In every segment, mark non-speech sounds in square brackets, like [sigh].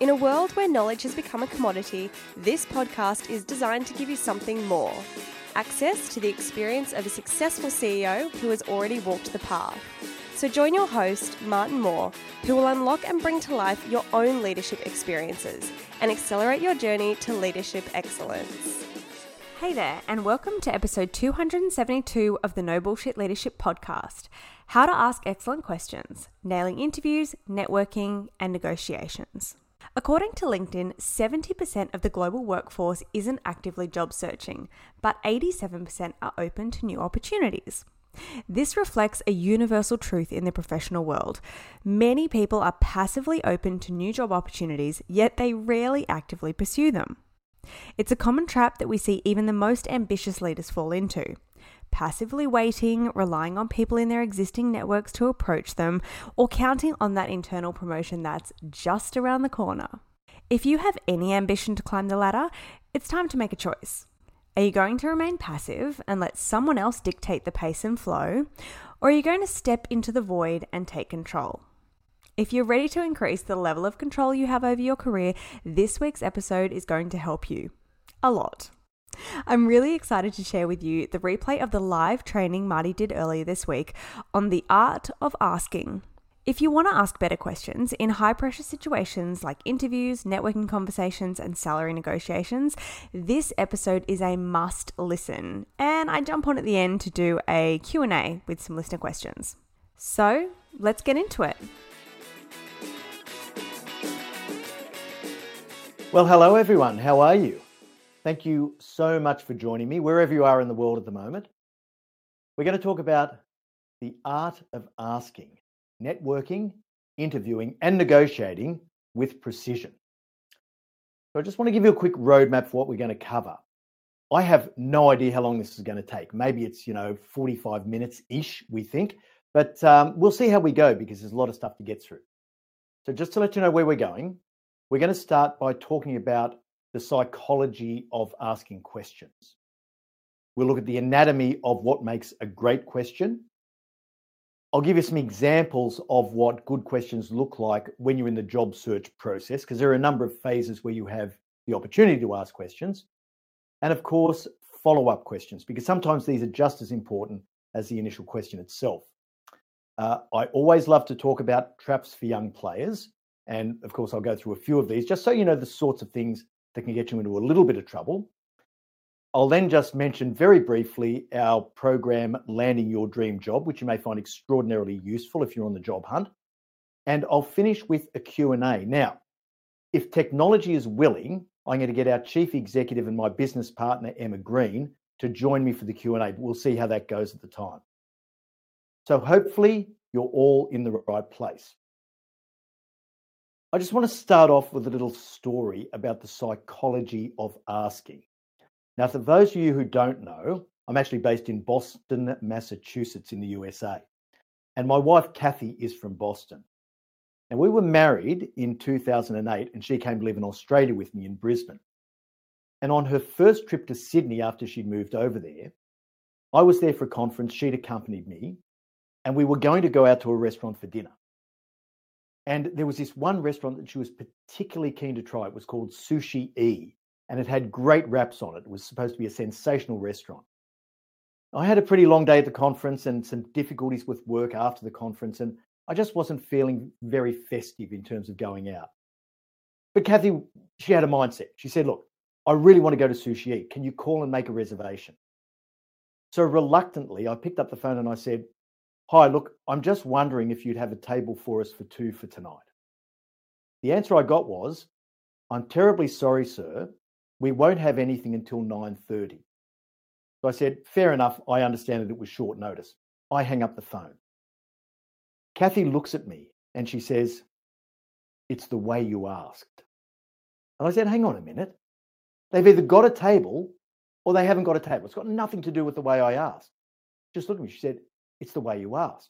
In a world where knowledge has become a commodity, this podcast is designed to give you something more access to the experience of a successful CEO who has already walked the path. So join your host, Martin Moore, who will unlock and bring to life your own leadership experiences and accelerate your journey to leadership excellence. Hey there, and welcome to episode 272 of the No Bullshit Leadership Podcast How to Ask Excellent Questions, Nailing Interviews, Networking, and Negotiations. According to LinkedIn, 70% of the global workforce isn't actively job searching, but 87% are open to new opportunities. This reflects a universal truth in the professional world. Many people are passively open to new job opportunities, yet they rarely actively pursue them. It's a common trap that we see even the most ambitious leaders fall into. Passively waiting, relying on people in their existing networks to approach them, or counting on that internal promotion that's just around the corner. If you have any ambition to climb the ladder, it's time to make a choice. Are you going to remain passive and let someone else dictate the pace and flow, or are you going to step into the void and take control? If you're ready to increase the level of control you have over your career, this week's episode is going to help you a lot. I'm really excited to share with you the replay of the live training Marty did earlier this week on the art of asking. If you want to ask better questions in high pressure situations like interviews, networking conversations, and salary negotiations, this episode is a must listen. And I jump on at the end to do a Q&A with some listener questions. So, let's get into it. Well, hello everyone. How are you? Thank you so much for joining me, wherever you are in the world at the moment. We're going to talk about The Art of Asking Networking, Interviewing, and Negotiating with Precision. So I just want to give you a quick roadmap for what we're going to cover. I have no idea how long this is going to take. Maybe it's, you know, 45 minutes ish, we think, but um, we'll see how we go because there's a lot of stuff to get through. So, just to let you know where we're going, we're going to start by talking about the psychology of asking questions. We'll look at the anatomy of what makes a great question. I'll give you some examples of what good questions look like when you're in the job search process, because there are a number of phases where you have the opportunity to ask questions. And of course, follow up questions, because sometimes these are just as important as the initial question itself. Uh, I always love to talk about traps for young players. And of course, I'll go through a few of these just so you know the sorts of things that can get you into a little bit of trouble. I'll then just mention very briefly our program, Landing Your Dream Job, which you may find extraordinarily useful if you're on the job hunt. And I'll finish with a Q&A. Now, if technology is willing, I'm going to get our chief executive and my business partner, Emma Green, to join me for the Q&A. But we'll see how that goes at the time. So hopefully you're all in the right place. I just want to start off with a little story about the psychology of asking. Now, for those of you who don't know, I'm actually based in Boston, Massachusetts, in the USA. And my wife, Kathy, is from Boston. And we were married in 2008, and she came to live in Australia with me in Brisbane. And on her first trip to Sydney after she'd moved over there, I was there for a conference. She'd accompanied me, and we were going to go out to a restaurant for dinner. And there was this one restaurant that she was particularly keen to try. It was called Sushi E, and it had great raps on it. It was supposed to be a sensational restaurant. I had a pretty long day at the conference and some difficulties with work after the conference, and I just wasn't feeling very festive in terms of going out. But Kathy, she had a mindset. She said, Look, I really want to go to Sushi E. Can you call and make a reservation? So reluctantly, I picked up the phone and I said, Hi, look, I'm just wondering if you'd have a table for us for two for tonight. The answer I got was, I'm terribly sorry, sir. We won't have anything until 9:30. So I said, fair enough. I understand that it was short notice. I hang up the phone. Kathy looks at me and she says, It's the way you asked. And I said, Hang on a minute. They've either got a table or they haven't got a table. It's got nothing to do with the way I asked. Just look at me. She said, it's the way you ask.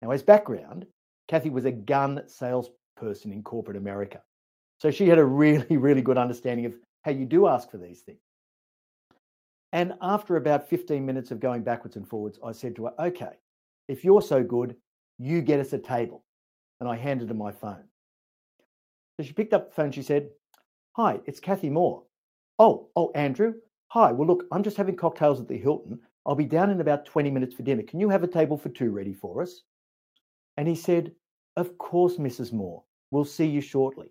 Now, as background, Kathy was a gun salesperson in corporate America. So she had a [laughs] really, really good understanding of how you do ask for these things. And after about 15 minutes of going backwards and forwards, I said to her, okay, if you're so good, you get us a table. And I handed her my phone. So she picked up the phone. She said, Hi, it's Kathy Moore. Oh, oh, Andrew. Hi. Well, look, I'm just having cocktails at the Hilton. I'll be down in about 20 minutes for dinner. Can you have a table for two ready for us? And he said, Of course, Mrs. Moore. We'll see you shortly.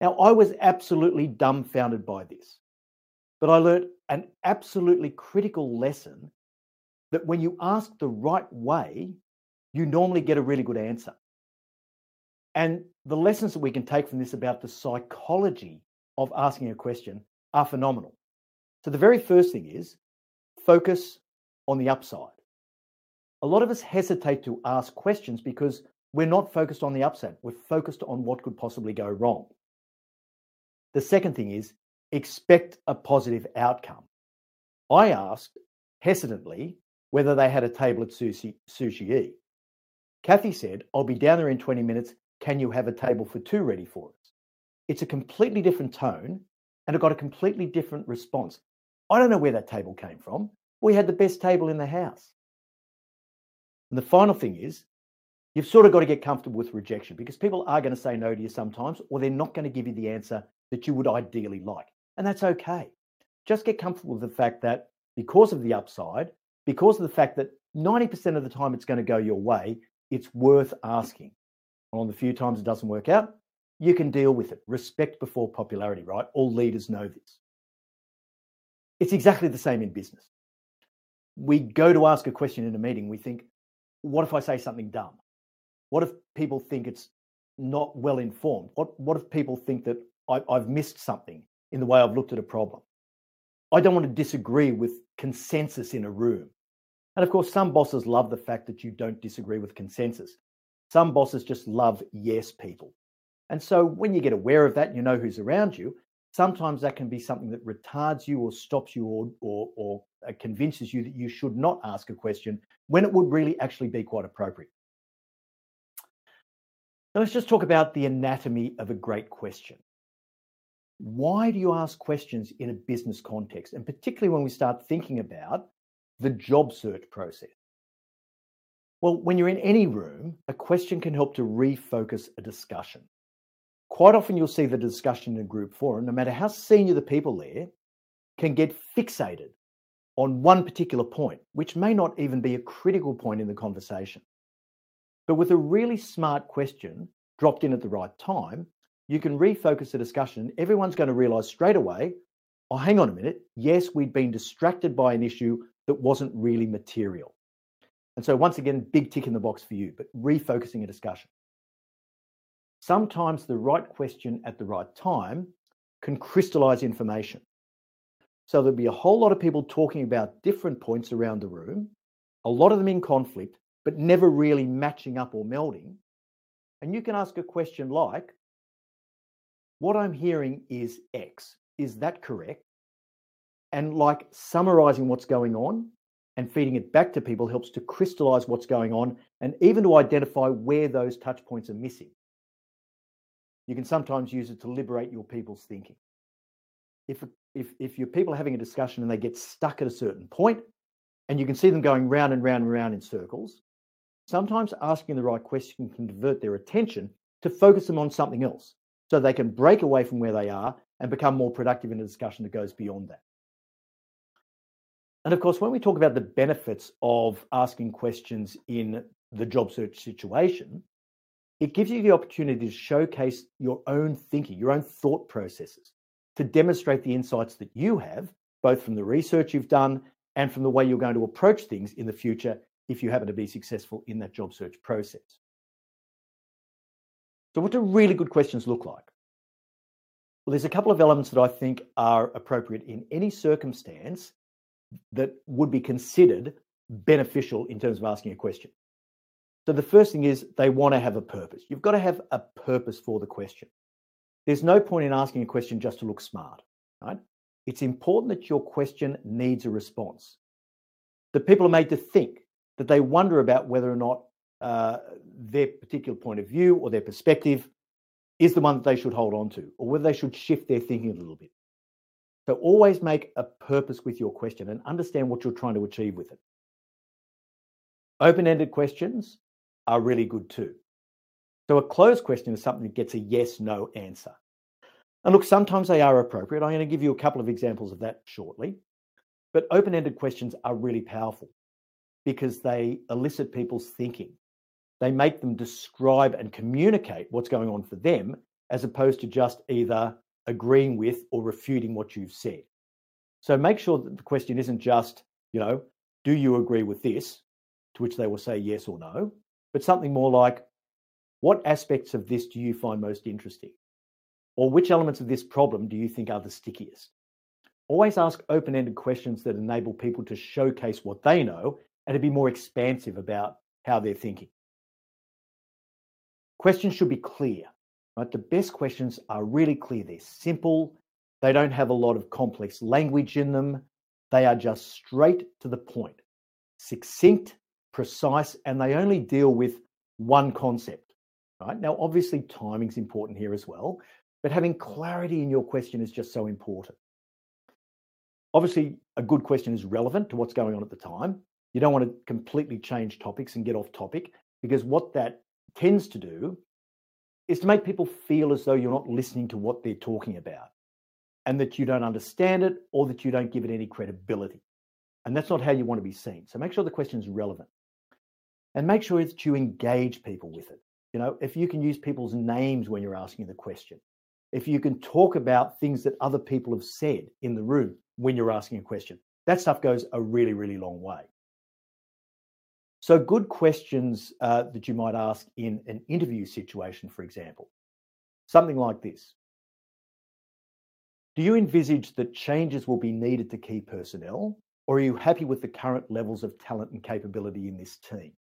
Now, I was absolutely dumbfounded by this, but I learned an absolutely critical lesson that when you ask the right way, you normally get a really good answer. And the lessons that we can take from this about the psychology of asking a question are phenomenal. So, the very first thing is focus on the upside. A lot of us hesitate to ask questions because we're not focused on the upside. We're focused on what could possibly go wrong. The second thing is expect a positive outcome. I asked hesitantly whether they had a table at Sushi, Sushi E. Kathy said, I'll be down there in 20 minutes. Can you have a table for two ready for us? It's a completely different tone and it got a completely different response. I don't know where that table came from. We had the best table in the house. And the final thing is, you've sort of got to get comfortable with rejection because people are going to say no to you sometimes, or they're not going to give you the answer that you would ideally like. And that's okay. Just get comfortable with the fact that because of the upside, because of the fact that 90% of the time it's going to go your way, it's worth asking. on the few times it doesn't work out, you can deal with it. Respect before popularity, right? All leaders know this. It's exactly the same in business. We go to ask a question in a meeting, we think, what if I say something dumb? What if people think it's not well informed? What, what if people think that I, I've missed something in the way I've looked at a problem? I don't want to disagree with consensus in a room. And of course, some bosses love the fact that you don't disagree with consensus. Some bosses just love yes people. And so when you get aware of that, you know who's around you, sometimes that can be something that retards you or stops you or, or, or uh, convinces you that you should not ask a question when it would really actually be quite appropriate. Now, let's just talk about the anatomy of a great question. Why do you ask questions in a business context? And particularly when we start thinking about the job search process. Well, when you're in any room, a question can help to refocus a discussion. Quite often, you'll see the discussion in a group forum, no matter how senior the people there, can get fixated on one particular point, which may not even be a critical point in the conversation. But with a really smart question dropped in at the right time, you can refocus the discussion. Everyone's going to realize straight away oh, hang on a minute. Yes, we'd been distracted by an issue that wasn't really material. And so, once again, big tick in the box for you, but refocusing a discussion. Sometimes the right question at the right time can crystallize information. So, there'll be a whole lot of people talking about different points around the room, a lot of them in conflict, but never really matching up or melding. And you can ask a question like, What I'm hearing is X. Is that correct? and like summarizing what's going on and feeding it back to people helps to crystallize what's going on and even to identify where those touch points are missing. You can sometimes use it to liberate your people's thinking. If, if, if your people are having a discussion and they get stuck at a certain point, and you can see them going round and round and round in circles, sometimes asking the right question can divert their attention to focus them on something else so they can break away from where they are and become more productive in a discussion that goes beyond that. And of course, when we talk about the benefits of asking questions in the job search situation, it gives you the opportunity to showcase your own thinking, your own thought processes, to demonstrate the insights that you have, both from the research you've done and from the way you're going to approach things in the future if you happen to be successful in that job search process. So, what do really good questions look like? Well, there's a couple of elements that I think are appropriate in any circumstance that would be considered beneficial in terms of asking a question. So the first thing is they want to have a purpose. You've got to have a purpose for the question. There's no point in asking a question just to look smart, right? It's important that your question needs a response. The people are made to think that they wonder about whether or not uh, their particular point of view or their perspective is the one that they should hold on to, or whether they should shift their thinking a little bit. So always make a purpose with your question and understand what you're trying to achieve with it. Open ended questions are really good too. So a closed question is something that gets a yes no answer. And look, sometimes they are appropriate. I'm going to give you a couple of examples of that shortly. But open ended questions are really powerful because they elicit people's thinking. They make them describe and communicate what's going on for them as opposed to just either agreeing with or refuting what you've said. So make sure that the question isn't just, you know, do you agree with this? To which they will say yes or no, but something more like, what aspects of this do you find most interesting? Or which elements of this problem do you think are the stickiest? Always ask open ended questions that enable people to showcase what they know and to be more expansive about how they're thinking. Questions should be clear. Right? The best questions are really clear. They're simple. They don't have a lot of complex language in them. They are just straight to the point, succinct, precise, and they only deal with one concept. Right? Now, obviously, timing's important here as well, but having clarity in your question is just so important. Obviously, a good question is relevant to what's going on at the time. You don't want to completely change topics and get off topic because what that tends to do is to make people feel as though you're not listening to what they're talking about and that you don't understand it or that you don't give it any credibility. And that's not how you want to be seen. So make sure the question is relevant and make sure that you engage people with it. You know, if you can use people's names when you're asking the question, if you can talk about things that other people have said in the room when you're asking a question, that stuff goes a really, really long way. So, good questions uh, that you might ask in an interview situation, for example, something like this Do you envisage that changes will be needed to key personnel, Or are you happy with the current levels of talent and capability in this team?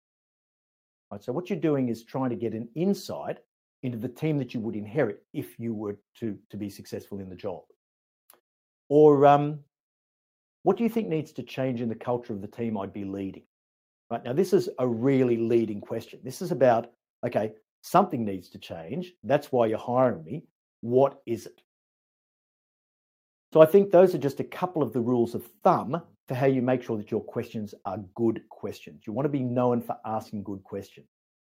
Right, so what you're doing is trying to get an insight into the team that you would inherit if you were to, to be successful in the job. Or um, what do you think needs to change in the culture of the team I'd be leading? Right now, this is a really leading question. This is about, okay, something needs to change. That's why you're hiring me. What is it? So I think those are just a couple of the rules of thumb for how you make sure that your questions are good questions. You want to be known for asking good questions.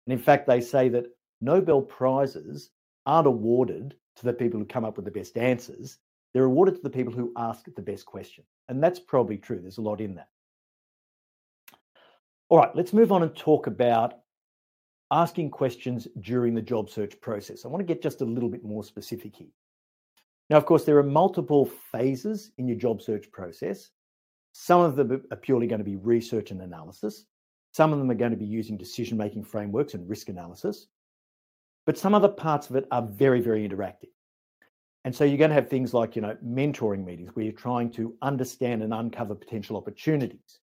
And in fact, they say that Nobel Prizes aren't awarded to the people who come up with the best answers. They're awarded to the people who ask the best question. And that's probably true. There's a lot in that. All right, let's move on and talk about asking questions during the job search process. I want to get just a little bit more specific here. Now, of course, there are multiple phases in your job search process. Some of them are purely going to be research and analysis. Some of them are going to be using decision making frameworks and risk analysis. But some other parts of it are very, very interactive. And so you're going to have things like, you know, mentoring meetings where you're trying to understand and uncover potential opportunities.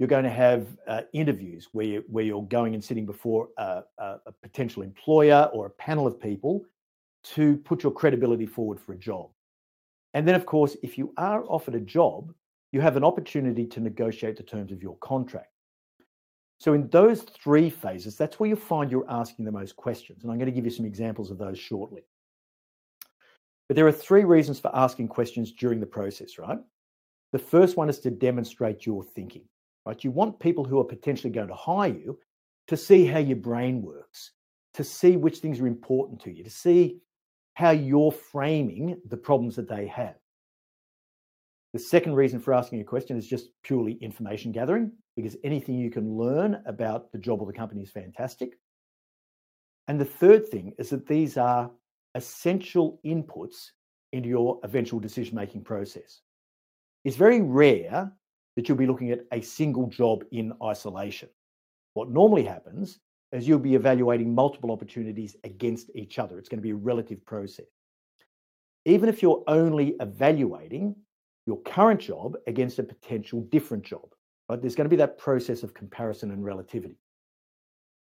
You're going to have uh, interviews where, you, where you're going and sitting before a, a, a potential employer or a panel of people to put your credibility forward for a job. And then, of course, if you are offered a job, you have an opportunity to negotiate the terms of your contract. So, in those three phases, that's where you find you're asking the most questions. And I'm going to give you some examples of those shortly. But there are three reasons for asking questions during the process, right? The first one is to demonstrate your thinking, right? You want people who are potentially going to hire you to see how your brain works, to see which things are important to you, to see how you're framing the problems that they have. The second reason for asking a question is just purely information gathering, because anything you can learn about the job or the company is fantastic. And the third thing is that these are essential inputs into your eventual decision making process. It's very rare that you'll be looking at a single job in isolation. What normally happens is you'll be evaluating multiple opportunities against each other. It's going to be a relative process. Even if you're only evaluating your current job against a potential different job, right? There's going to be that process of comparison and relativity.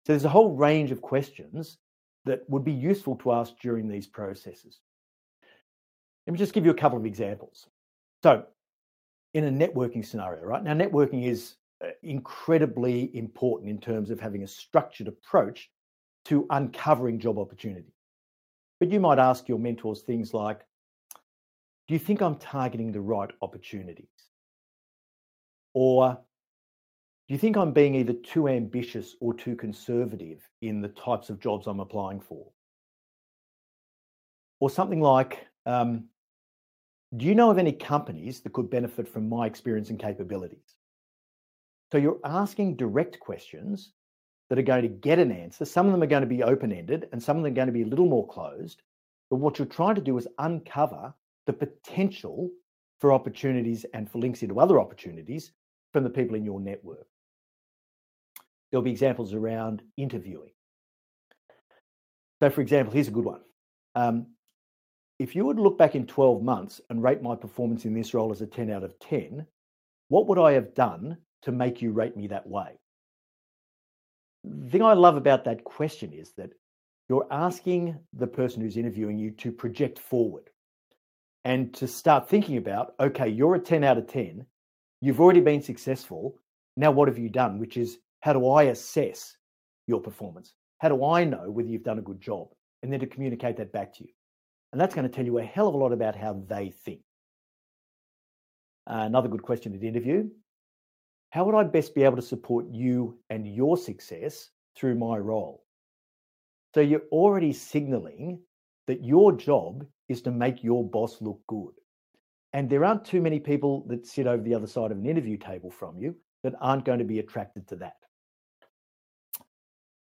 So there's a whole range of questions that would be useful to ask during these processes. Let me just give you a couple of examples. So, in a networking scenario, right now, networking is uh, incredibly important in terms of having a structured approach to uncovering job opportunity. But you might ask your mentors things like Do you think I'm targeting the right opportunities? Or do you think I'm being either too ambitious or too conservative in the types of jobs I'm applying for? Or something like um, Do you know of any companies that could benefit from my experience and capabilities? So you're asking direct questions that are going to get an answer. Some of them are going to be open ended and some of them are going to be a little more closed. But what you're trying to do is uncover the potential for opportunities and for links into other opportunities from the people in your network. There'll be examples around interviewing. So, for example, here's a good one. Um, if you would look back in 12 months and rate my performance in this role as a 10 out of 10, what would I have done to make you rate me that way? The thing I love about that question is that you're asking the person who's interviewing you to project forward and to start thinking about okay, you're a 10 out of 10, you've already been successful. Now, what have you done? Which is, how do I assess your performance? How do I know whether you've done a good job? And then to communicate that back to you. And that's going to tell you a hell of a lot about how they think. Uh, another good question at interview how would I best be able to support you and your success through my role? So you're already signaling that your job is to make your boss look good. And there aren't too many people that sit over the other side of an interview table from you that aren't going to be attracted to that.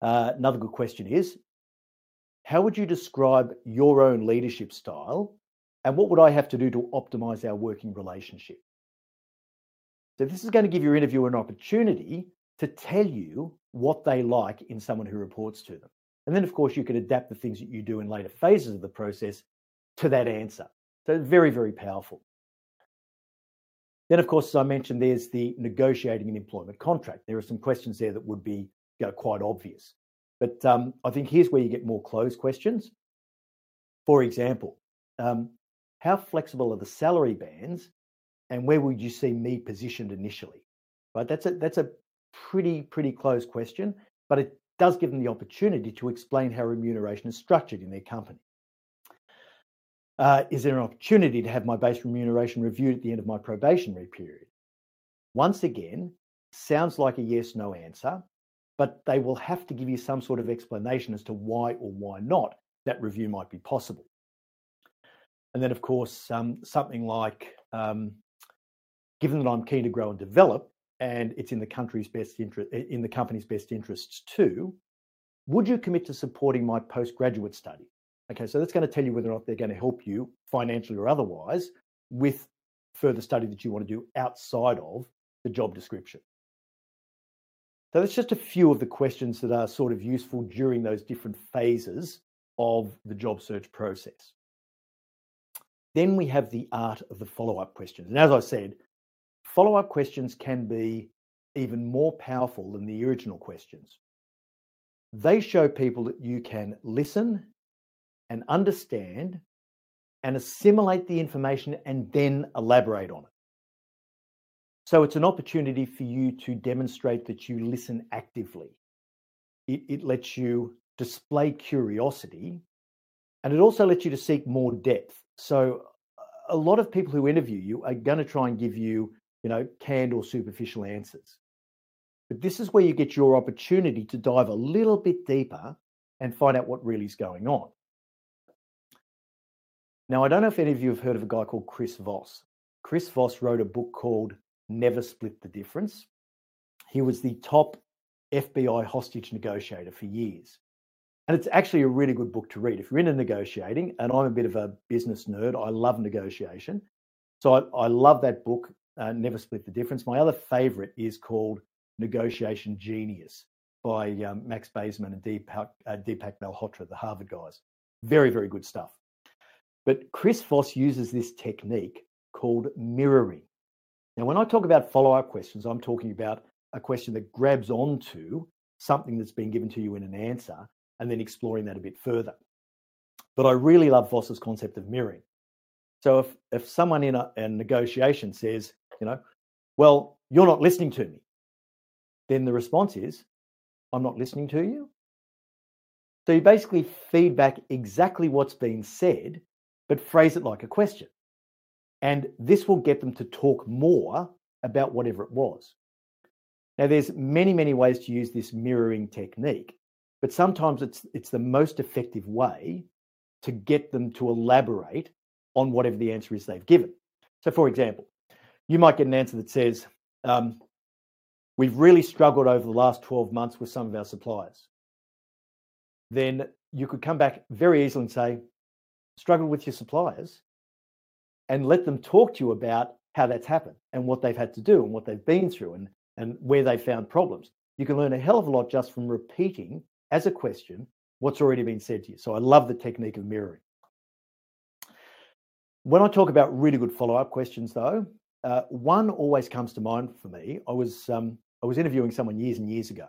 Uh, another good question is How would you describe your own leadership style? And what would I have to do to optimize our working relationship? So, this is going to give your interviewer an opportunity to tell you what they like in someone who reports to them. And then, of course, you can adapt the things that you do in later phases of the process to that answer. So, very, very powerful. Then, of course, as I mentioned, there's the negotiating an employment contract. There are some questions there that would be you know, quite obvious. But um, I think here's where you get more closed questions. For example, um, how flexible are the salary bands and where would you see me positioned initially? Right, that's a that's a pretty pretty close question, but it does give them the opportunity to explain how remuneration is structured in their company. Uh, is there an opportunity to have my base remuneration reviewed at the end of my probationary period? Once again, sounds like a yes no answer, but they will have to give you some sort of explanation as to why or why not that review might be possible. And then, of course, um, something like um, given that I'm keen to grow and develop, and it's in the country's best interest, in the company's best interests too, would you commit to supporting my postgraduate study? Okay, so that's going to tell you whether or not they're going to help you financially or otherwise with further study that you want to do outside of the job description. So that's just a few of the questions that are sort of useful during those different phases of the job search process. Then we have the art of the follow up questions. And as I said, follow up questions can be even more powerful than the original questions. They show people that you can listen and understand and assimilate the information and then elaborate on it. So it's an opportunity for you to demonstrate that you listen actively. It, it lets you display curiosity and it also lets you to seek more depth. So a lot of people who interview you are going to try and give you, you know, canned or superficial answers. But this is where you get your opportunity to dive a little bit deeper and find out what really is going on. Now, I don't know if any of you have heard of a guy called Chris Voss. Chris Voss wrote a book called Never Split the Difference. He was the top FBI hostage negotiator for years. And it's actually a really good book to read. If you're into negotiating, and I'm a bit of a business nerd, I love negotiation. So I, I love that book, uh, Never Split the Difference. My other favorite is called Negotiation Genius by um, Max Bazerman and Deepak, uh, Deepak Malhotra, the Harvard guys. Very, very good stuff. But Chris Voss uses this technique called mirroring. Now, when I talk about follow up questions, I'm talking about a question that grabs onto something that's been given to you in an answer and then exploring that a bit further. But I really love Voss's concept of mirroring. So if, if someone in a, a negotiation says, you know, well, you're not listening to me, then the response is, I'm not listening to you. So you basically feedback exactly what's been said, but phrase it like a question. And this will get them to talk more about whatever it was. Now, there's many, many ways to use this mirroring technique, but sometimes it's it's the most effective way to get them to elaborate on whatever the answer is they've given. So, for example, you might get an answer that says, um, "We've really struggled over the last 12 months with some of our suppliers." Then you could come back very easily and say, "Struggled with your suppliers." and let them talk to you about how that's happened and what they've had to do and what they've been through and, and where they found problems. You can learn a hell of a lot just from repeating as a question what's already been said to you. So I love the technique of mirroring. When I talk about really good follow up questions, though, uh, one always comes to mind for me. I was um, I was interviewing someone years and years ago,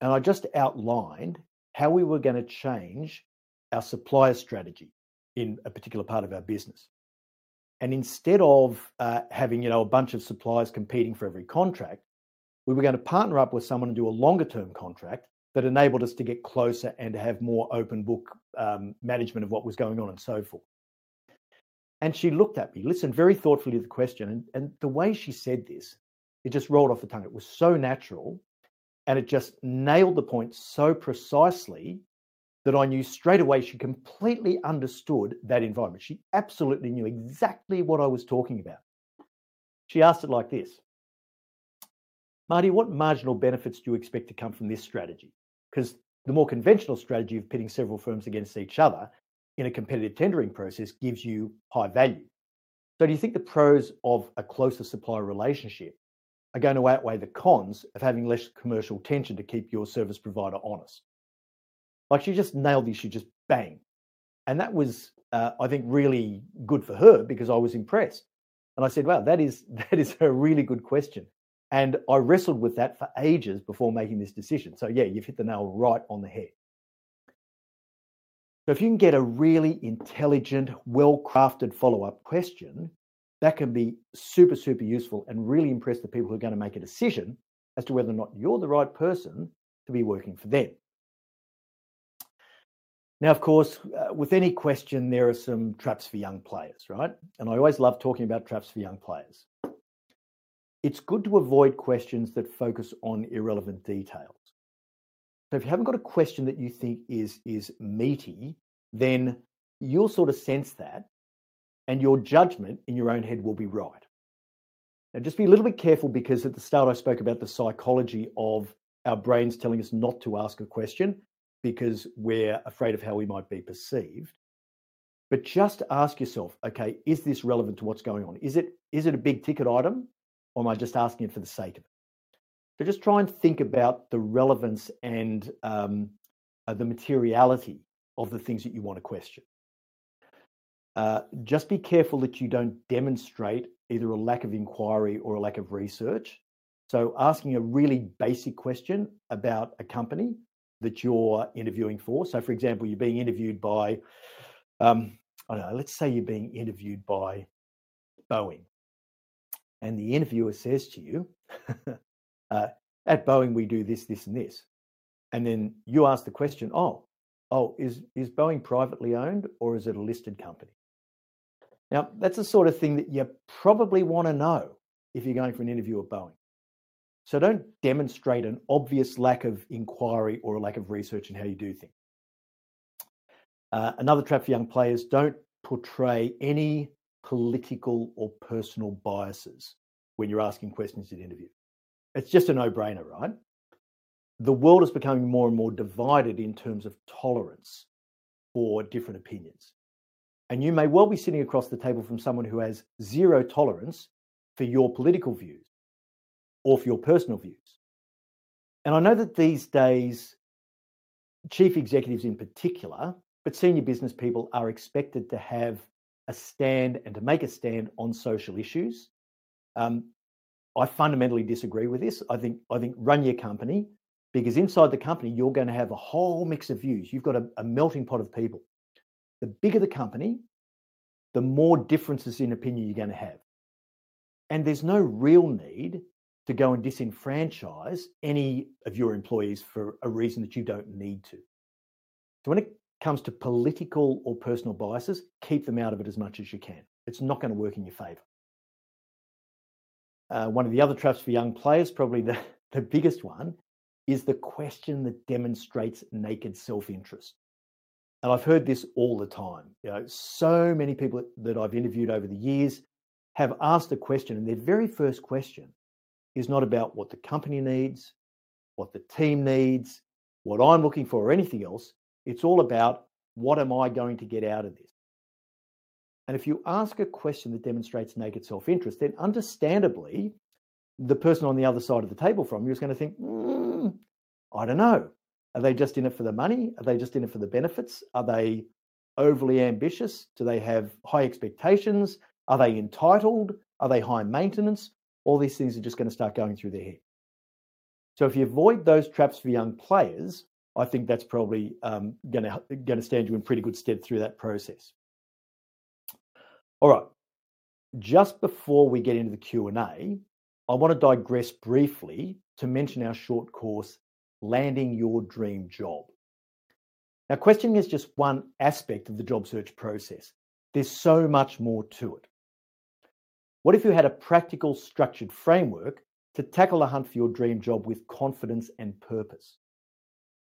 and I just outlined how we were going to change our supplier strategy in a particular part of our business. And instead of uh, having you know a bunch of suppliers competing for every contract, we were going to partner up with someone and do a longer term contract that enabled us to get closer and to have more open book um, management of what was going on and so forth. And she looked at me, listened very thoughtfully to the question, and, and the way she said this, it just rolled off the tongue. It was so natural and it just nailed the point so precisely that I knew straight away she completely understood that environment. She absolutely knew exactly what I was talking about. She asked it like this Marty, what marginal benefits do you expect to come from this strategy? Because the more conventional strategy of pitting several firms against each other in a competitive tendering process gives you high value. So, do you think the pros of a closer supplier relationship are going to outweigh the cons of having less commercial tension to keep your service provider honest? Like she just nailed the issue, just bang. And that was, uh, I think, really good for her because I was impressed. And I said, wow, that is [laughs] that is a really good question. And I wrestled with that for ages before making this decision. So yeah, you've hit the nail right on the head. So if you can get a really intelligent, well-crafted follow-up question, that can be super, super useful and really impress the people who are going to make a decision as to whether or not you're the right person to be working for them. Now, of course, uh, with any question, there are some traps for young players, right? And I always love talking about traps for young players. It's good to avoid questions that focus on irrelevant details. So if you haven't got a question that you think is, is meaty, then you'll sort of sense that and your judgment in your own head will be right. Now, just be a little bit careful because at the start I spoke about the psychology of our brains telling us not to ask a question because we're afraid of how we might be perceived. But just ask yourself, okay, is this relevant to what's going on? Is it is it a big ticket item, or am I just asking it for the sake of it? So just try and think about the relevance and um, uh, the materiality of the things that you want to question. Uh, just be careful that you don't demonstrate either a lack of inquiry or a lack of research. So, asking a really basic question about a company that you're interviewing for. So, for example, you're being interviewed by, um, I don't know, let's say you're being interviewed by Boeing, and the interviewer says to you, [laughs] uh, "At Boeing, we do this, this, and this," and then you ask the question, "Oh, oh, is is Boeing privately owned or is it a listed company?" Now, that's the sort of thing that you probably want to know if you're going for an interview at Boeing. So don't demonstrate an obvious lack of inquiry or a lack of research in how you do things. Uh, another trap for young players don't portray any political or personal biases when you're asking questions in interview. It's just a no brainer, right? The world is becoming more and more divided in terms of tolerance for different opinions. And you may well be sitting across the table from someone who has zero tolerance for your political views or for your personal views. And I know that these days, chief executives in particular, but senior business people are expected to have a stand and to make a stand on social issues. Um, I fundamentally disagree with this. I think I think run your company because inside the company you're going to have a whole mix of views. You've got a, a melting pot of people. The bigger the company, the more differences in opinion you're going to have. And there's no real need to go and disenfranchise any of your employees for a reason that you don't need to. So when it comes to political or personal biases, keep them out of it as much as you can. It's not going to work in your favour. Uh, one of the other traps for young players, probably the, [laughs] the biggest one, is the question that demonstrates naked self interest. And I've heard this all the time. You know, so many people that I've interviewed over the years have asked a question, and their very first question is not about what the company needs, what the team needs, what I'm looking for, or anything else. It's all about what am I going to get out of this? And if you ask a question that demonstrates naked self interest, then understandably, the person on the other side of the table from you is going to think, mm, I don't know. Are they just in it for the money? Are they just in it for the benefits? Are they overly ambitious? Do they have high expectations? Are they entitled? Are they high maintenance? All these things are just going to start going through their head. So if you avoid those traps for young players, I think that's probably um, going to going to stand you in pretty good stead through that process. All right, just before we get into the Q and A, I want to digress briefly to mention our short course, Landing Your Dream Job. Now, questioning is just one aspect of the job search process. There's so much more to it. What if you had a practical, structured framework to tackle the hunt for your dream job with confidence and purpose?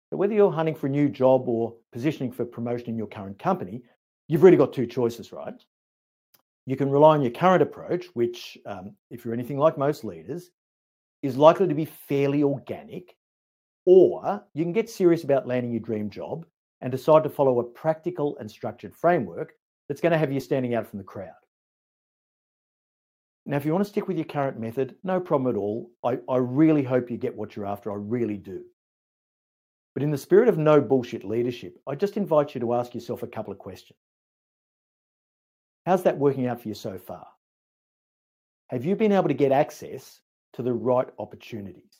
So, whether you're hunting for a new job or positioning for promotion in your current company, you've really got two choices, right? You can rely on your current approach, which, um, if you're anything like most leaders, is likely to be fairly organic, or you can get serious about landing your dream job and decide to follow a practical and structured framework that's going to have you standing out from the crowd. Now, if you want to stick with your current method, no problem at all. I, I really hope you get what you're after. I really do. But in the spirit of no bullshit leadership, I just invite you to ask yourself a couple of questions. How's that working out for you so far? have you been able to get access to the right opportunities?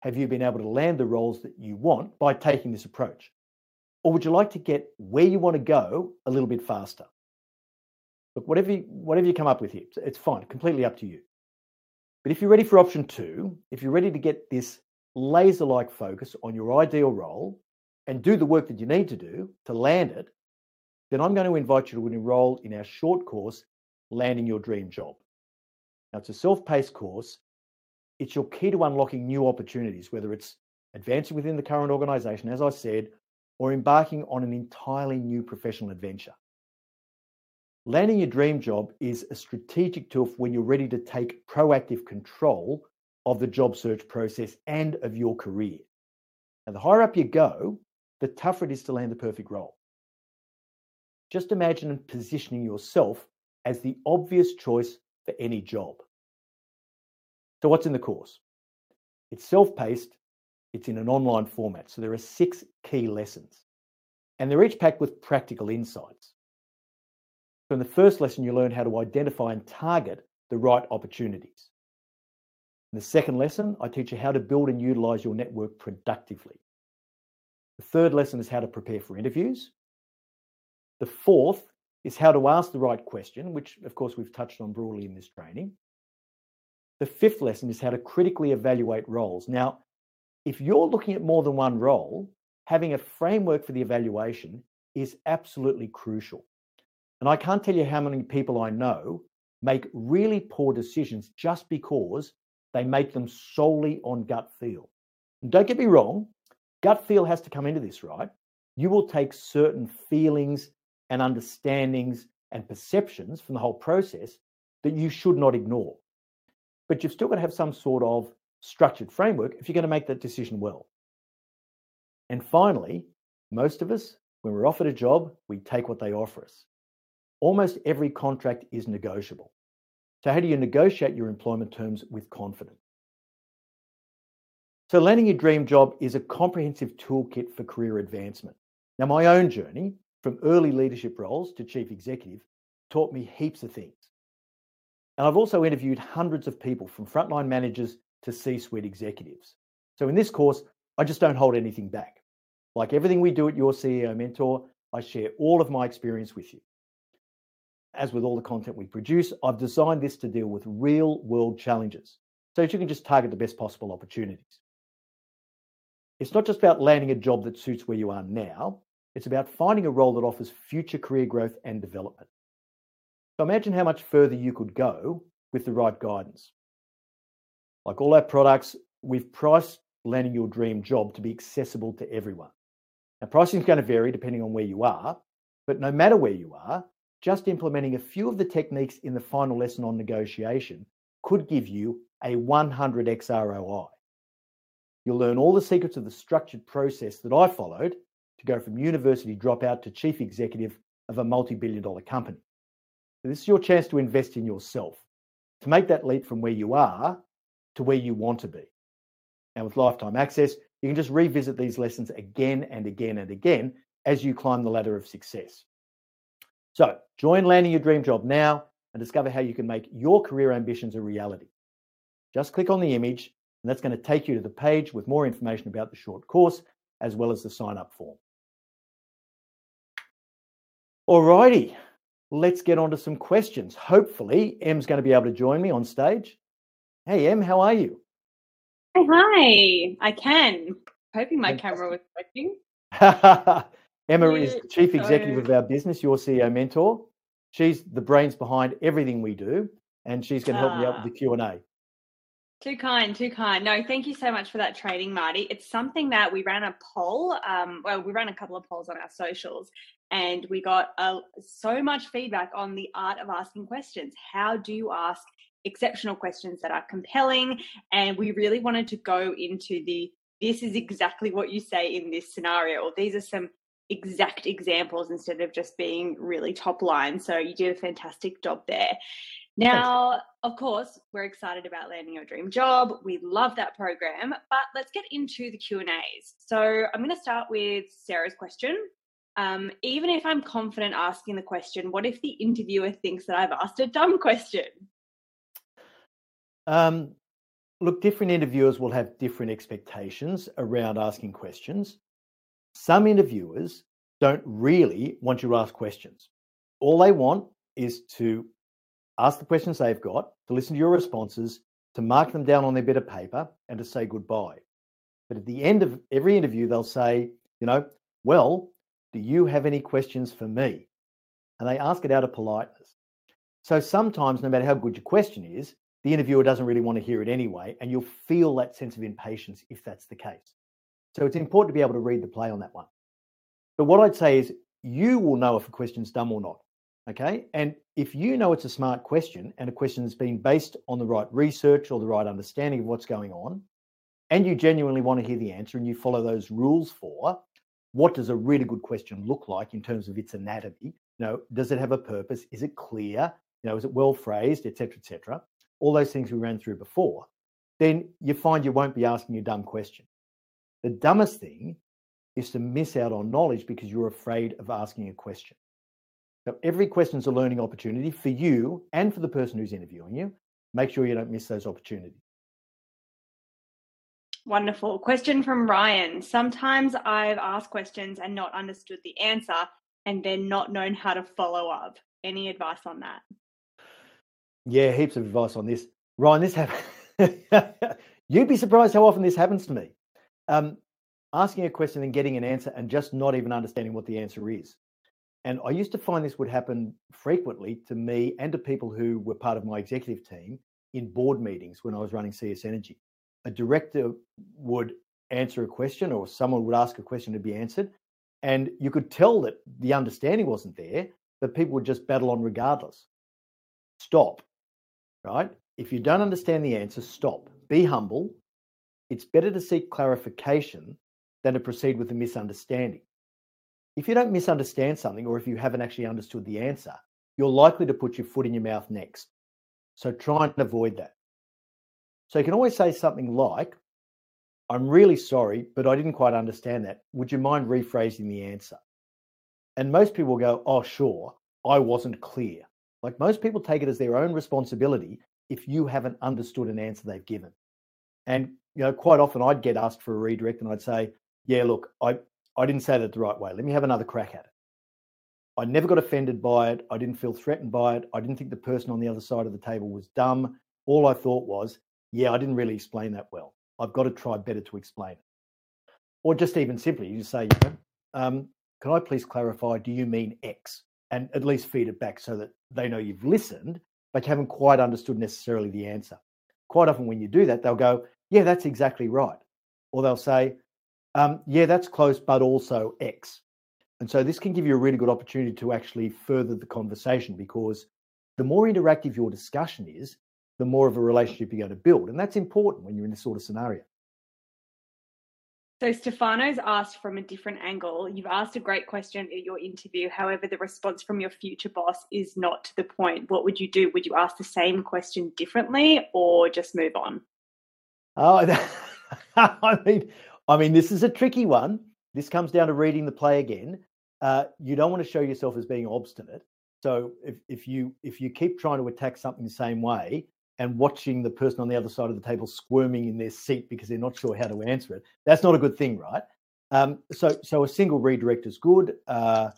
Have you been able to land the roles that you want by taking this approach? Or would you like to get where you want to go a little bit faster? Look, whatever you, whatever you come up with here, it's fine, completely up to you. But if you're ready for option two, if you're ready to get this laser like focus on your ideal role and do the work that you need to do to land it, then I'm going to invite you to enroll in our short course, Landing Your Dream Job. Now, it's a self paced course. It's your key to unlocking new opportunities, whether it's advancing within the current organization, as I said, or embarking on an entirely new professional adventure. Landing your dream job is a strategic tool for when you're ready to take proactive control of the job search process and of your career. And the higher up you go, the tougher it is to land the perfect role. Just imagine positioning yourself as the obvious choice for any job. So, what's in the course? It's self paced, it's in an online format. So, there are six key lessons, and they're each packed with practical insights. So, in the first lesson, you learn how to identify and target the right opportunities. In the second lesson, I teach you how to build and utilize your network productively. The third lesson is how to prepare for interviews. The fourth is how to ask the right question, which of course we've touched on broadly in this training. The fifth lesson is how to critically evaluate roles. Now, if you're looking at more than one role, having a framework for the evaluation is absolutely crucial. And I can't tell you how many people I know make really poor decisions just because they make them solely on gut feel. And don't get me wrong, gut feel has to come into this, right? You will take certain feelings and understandings and perceptions from the whole process that you should not ignore. But you've still got to have some sort of structured framework if you're going to make that decision well. And finally, most of us, when we're offered a job, we take what they offer us. Almost every contract is negotiable. So, how do you negotiate your employment terms with confidence? So, landing your dream job is a comprehensive toolkit for career advancement. Now, my own journey from early leadership roles to chief executive taught me heaps of things. And I've also interviewed hundreds of people from frontline managers to C suite executives. So, in this course, I just don't hold anything back. Like everything we do at Your CEO Mentor, I share all of my experience with you. As with all the content we produce, I've designed this to deal with real world challenges so that you can just target the best possible opportunities. It's not just about landing a job that suits where you are now, it's about finding a role that offers future career growth and development. So imagine how much further you could go with the right guidance. Like all our products, we've priced landing your dream job to be accessible to everyone. Now, pricing is going to vary depending on where you are, but no matter where you are, just implementing a few of the techniques in the final lesson on negotiation could give you a 100x ROI. You'll learn all the secrets of the structured process that I followed to go from university dropout to chief executive of a multi billion dollar company. So this is your chance to invest in yourself, to make that leap from where you are to where you want to be. And with lifetime access, you can just revisit these lessons again and again and again as you climb the ladder of success. So join Landing Your Dream Job now and discover how you can make your career ambitions a reality. Just click on the image, and that's going to take you to the page with more information about the short course as well as the sign up form. Alrighty, let's get on to some questions. Hopefully, Em's going to be able to join me on stage. Hey, Em, how are you? Hi, hi. I can. Hoping my camera was working. [laughs] Emma is the chief executive of our business, your CEO mentor. She's the brains behind everything we do, and she's going to help me out with the Q and A. Too kind, too kind. No, thank you so much for that training, Marty. It's something that we ran a poll. Um, well, we ran a couple of polls on our socials, and we got uh, so much feedback on the art of asking questions. How do you ask exceptional questions that are compelling? And we really wanted to go into the this is exactly what you say in this scenario, or these are some exact examples instead of just being really top line. So you did a fantastic job there. Now, of course, we're excited about landing your dream job. We love that program, but let's get into the Q&As. So I'm going to start with Sarah's question. Um, even if I'm confident asking the question, what if the interviewer thinks that I've asked a dumb question? Um, look, different interviewers will have different expectations around asking questions. Some interviewers don't really want you to ask questions. All they want is to ask the questions they've got, to listen to your responses, to mark them down on their bit of paper, and to say goodbye. But at the end of every interview, they'll say, you know, well, do you have any questions for me? And they ask it out of politeness. So sometimes, no matter how good your question is, the interviewer doesn't really want to hear it anyway, and you'll feel that sense of impatience if that's the case. So it's important to be able to read the play on that one. But what I'd say is you will know if a question's dumb or not. Okay. And if you know it's a smart question and a question that's been based on the right research or the right understanding of what's going on, and you genuinely want to hear the answer and you follow those rules for what does a really good question look like in terms of its anatomy? You know, does it have a purpose? Is it clear? You know, is it well phrased, etc., etc.? All those things we ran through before. Then you find you won't be asking a dumb question. The dumbest thing is to miss out on knowledge because you're afraid of asking a question. So every question is a learning opportunity for you and for the person who's interviewing you. Make sure you don't miss those opportunities. Wonderful. Question from Ryan. Sometimes I've asked questions and not understood the answer and then not known how to follow up. Any advice on that? Yeah, heaps of advice on this. Ryan, this happens. [laughs] You'd be surprised how often this happens to me. Um, asking a question and getting an answer and just not even understanding what the answer is. And I used to find this would happen frequently to me and to people who were part of my executive team in board meetings when I was running CS Energy a director would answer a question or someone would ask a question to be answered. And you could tell that the understanding wasn't there, but people would just battle on regardless. Stop, right? If you don't understand the answer, stop. Be humble. It's better to seek clarification than to proceed with a misunderstanding. If you don't misunderstand something, or if you haven't actually understood the answer, you're likely to put your foot in your mouth next. So try and avoid that. So you can always say something like, I'm really sorry, but I didn't quite understand that. Would you mind rephrasing the answer? And most people go, Oh, sure, I wasn't clear. Like most people take it as their own responsibility if you haven't understood an answer they've given. And you know, quite often I'd get asked for a redirect and I'd say, Yeah, look, I, I didn't say that the right way. Let me have another crack at it. I never got offended by it. I didn't feel threatened by it. I didn't think the person on the other side of the table was dumb. All I thought was yeah, I didn't really explain that well. I've got to try better to explain it. Or just even simply, you say, um, can I please clarify, do you mean X? And at least feed it back so that they know you've listened, but you haven't quite understood necessarily the answer. Quite often, when you do that, they'll go, yeah, that's exactly right. Or they'll say, um, yeah, that's close, but also X. And so this can give you a really good opportunity to actually further the conversation because the more interactive your discussion is, the more of a relationship you're going to build. And that's important when you're in this sort of scenario. So Stefano's asked from a different angle. You've asked a great question at your interview. However, the response from your future boss is not to the point. What would you do? Would you ask the same question differently or just move on? Oh, [laughs] I mean, I mean, this is a tricky one. This comes down to reading the play again. Uh, you don't want to show yourself as being obstinate. So if, if you if you keep trying to attack something the same way, and watching the person on the other side of the table squirming in their seat because they're not sure how to answer it. That's not a good thing, right? Um, so, so a single redirect is good. Uh,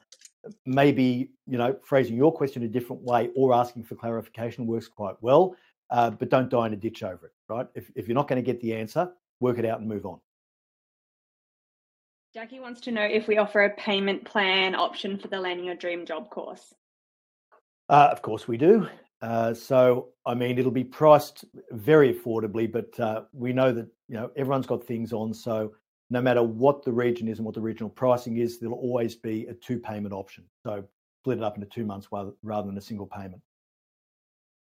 maybe you know phrasing your question a different way or asking for clarification works quite well. Uh, but don't die in a ditch over it, right? If if you're not going to get the answer, work it out and move on. Jackie wants to know if we offer a payment plan option for the Landing Your Dream Job course. Uh, of course, we do. Uh, so, I mean, it'll be priced very affordably, but uh, we know that you know everyone's got things on. So, no matter what the region is and what the regional pricing is, there'll always be a two payment option. So, split it up into two months rather than a single payment.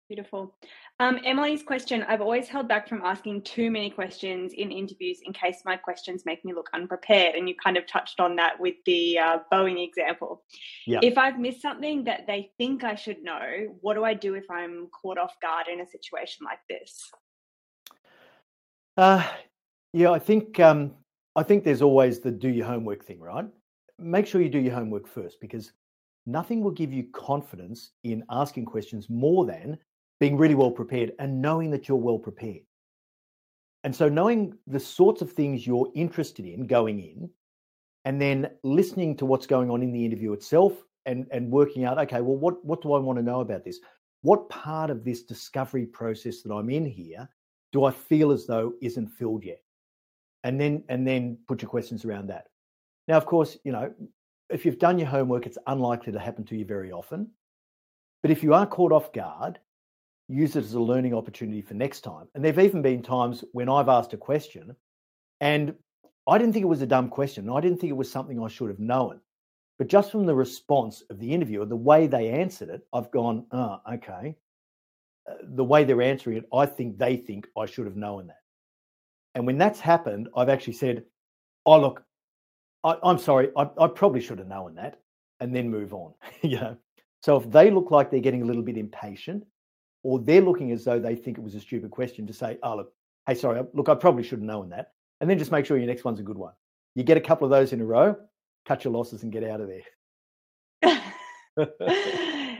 Beautiful. Um, Emily's question I've always held back from asking too many questions in interviews in case my questions make me look unprepared. And you kind of touched on that with the uh, Boeing example. Yeah. If I've missed something that they think I should know, what do I do if I'm caught off guard in a situation like this? Uh, yeah, I think um, I think there's always the do your homework thing, right? Make sure you do your homework first because nothing will give you confidence in asking questions more than being really well prepared and knowing that you're well prepared. And so, knowing the sorts of things you're interested in going in, and then listening to what's going on in the interview itself and, and working out, okay, well, what, what do I want to know about this? What part of this discovery process that I'm in here do I feel as though isn't filled yet? And then and then put your questions around that. Now, of course, you know, if you've done your homework, it's unlikely to happen to you very often. But if you are caught off guard, use it as a learning opportunity for next time. And there have even been times when I've asked a question and I didn't think it was a dumb question. I didn't think it was something I should have known. But just from the response of the interviewer, the way they answered it, I've gone, oh, okay. Uh, the way they're answering it, I think they think I should have known that. And when that's happened, I've actually said, oh, look, I, am sorry, I, I, probably should have known that, and then move on. [laughs] you know, so if they look like they're getting a little bit impatient, or they're looking as though they think it was a stupid question, to say, "Oh look, hey, sorry, look, I probably should have known that," and then just make sure your next one's a good one. You get a couple of those in a row, cut your losses and get out of there. [laughs]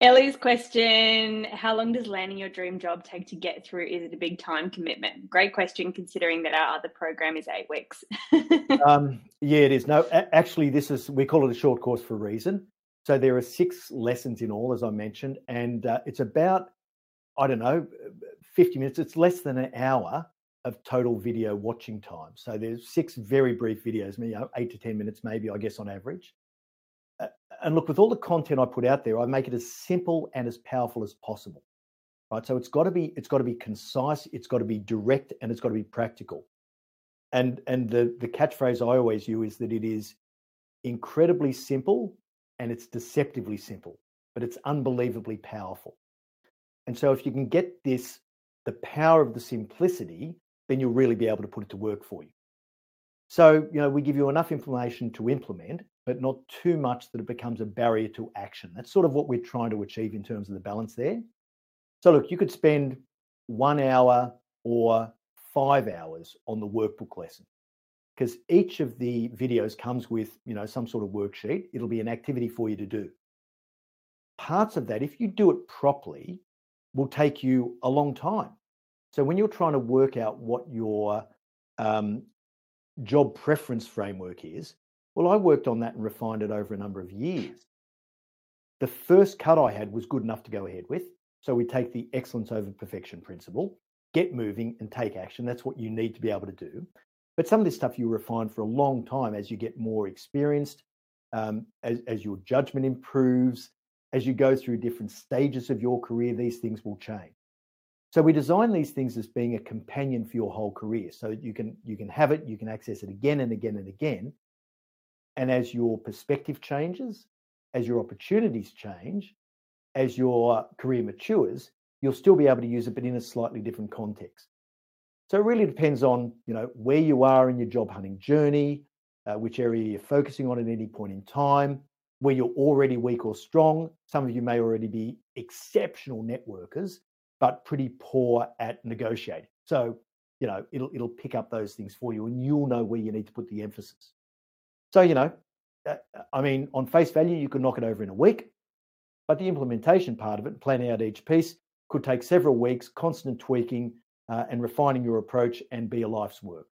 Ellie's question How long does landing your dream job take to get through? Is it a big time commitment? Great question, considering that our other program is eight weeks. [laughs] um, yeah, it is. No, actually, this is, we call it a short course for a reason. So there are six lessons in all, as I mentioned, and uh, it's about, I don't know, 50 minutes. It's less than an hour of total video watching time. So there's six very brief videos, you know, eight to 10 minutes, maybe, I guess, on average and look, with all the content I put out there, I make it as simple and as powerful as possible. Right. So it's got to be it's got to be concise, it's got to be direct, and it's got to be practical. And and the the catchphrase I always use is that it is incredibly simple and it's deceptively simple, but it's unbelievably powerful. And so if you can get this, the power of the simplicity, then you'll really be able to put it to work for you. So, you know, we give you enough information to implement, but not too much that it becomes a barrier to action. That's sort of what we're trying to achieve in terms of the balance there. So, look, you could spend one hour or five hours on the workbook lesson because each of the videos comes with, you know, some sort of worksheet. It'll be an activity for you to do. Parts of that, if you do it properly, will take you a long time. So when you're trying to work out what your um, job preference framework is, well, I worked on that and refined it over a number of years. The first cut I had was good enough to go ahead with. So we take the excellence over perfection principle, get moving and take action. That's what you need to be able to do. But some of this stuff you refine for a long time as you get more experienced, um, as, as your judgment improves, as you go through different stages of your career, these things will change. So we design these things as being a companion for your whole career, so you can you can have it, you can access it again and again and again, and as your perspective changes, as your opportunities change, as your career matures, you'll still be able to use it, but in a slightly different context. So it really depends on you know where you are in your job hunting journey, uh, which area you're focusing on at any point in time, where you're already weak or strong. Some of you may already be exceptional networkers, but pretty poor at negotiating. So you know it'll it'll pick up those things for you, and you'll know where you need to put the emphasis. So, you know, uh, I mean, on face value, you could knock it over in a week, but the implementation part of it, planning out each piece, could take several weeks, constant tweaking uh, and refining your approach and be a life's work.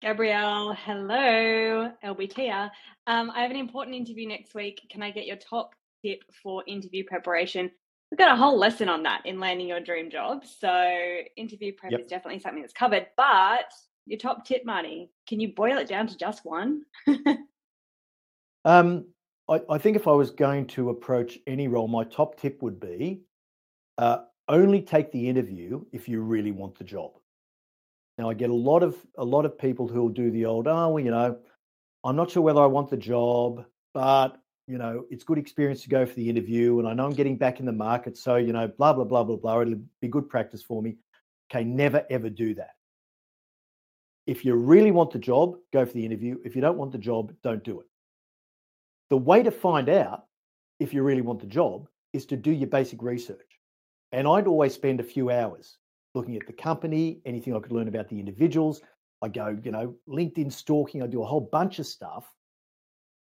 Gabrielle, hello, LBT. Um, I have an important interview next week. Can I get your top tip for interview preparation? We've got a whole lesson on that in landing your dream job. So, interview prep yep. is definitely something that's covered, but your top tip, Marty? Can you boil it down to just one? [laughs] um, I, I, think if I was going to approach any role, my top tip would be uh, only take the interview if you really want the job. Now, I get a lot of a lot of people who will do the old, oh, well, you know, I'm not sure whether I want the job, but you know, it's good experience to go for the interview, and I know I'm getting back in the market, so you know, blah blah blah blah blah. It'll be good practice for me. Okay, never ever do that if you really want the job, go for the interview. If you don't want the job, don't do it. The way to find out if you really want the job is to do your basic research. And I'd always spend a few hours looking at the company, anything I could learn about the individuals. I go, you know, LinkedIn stalking, I do a whole bunch of stuff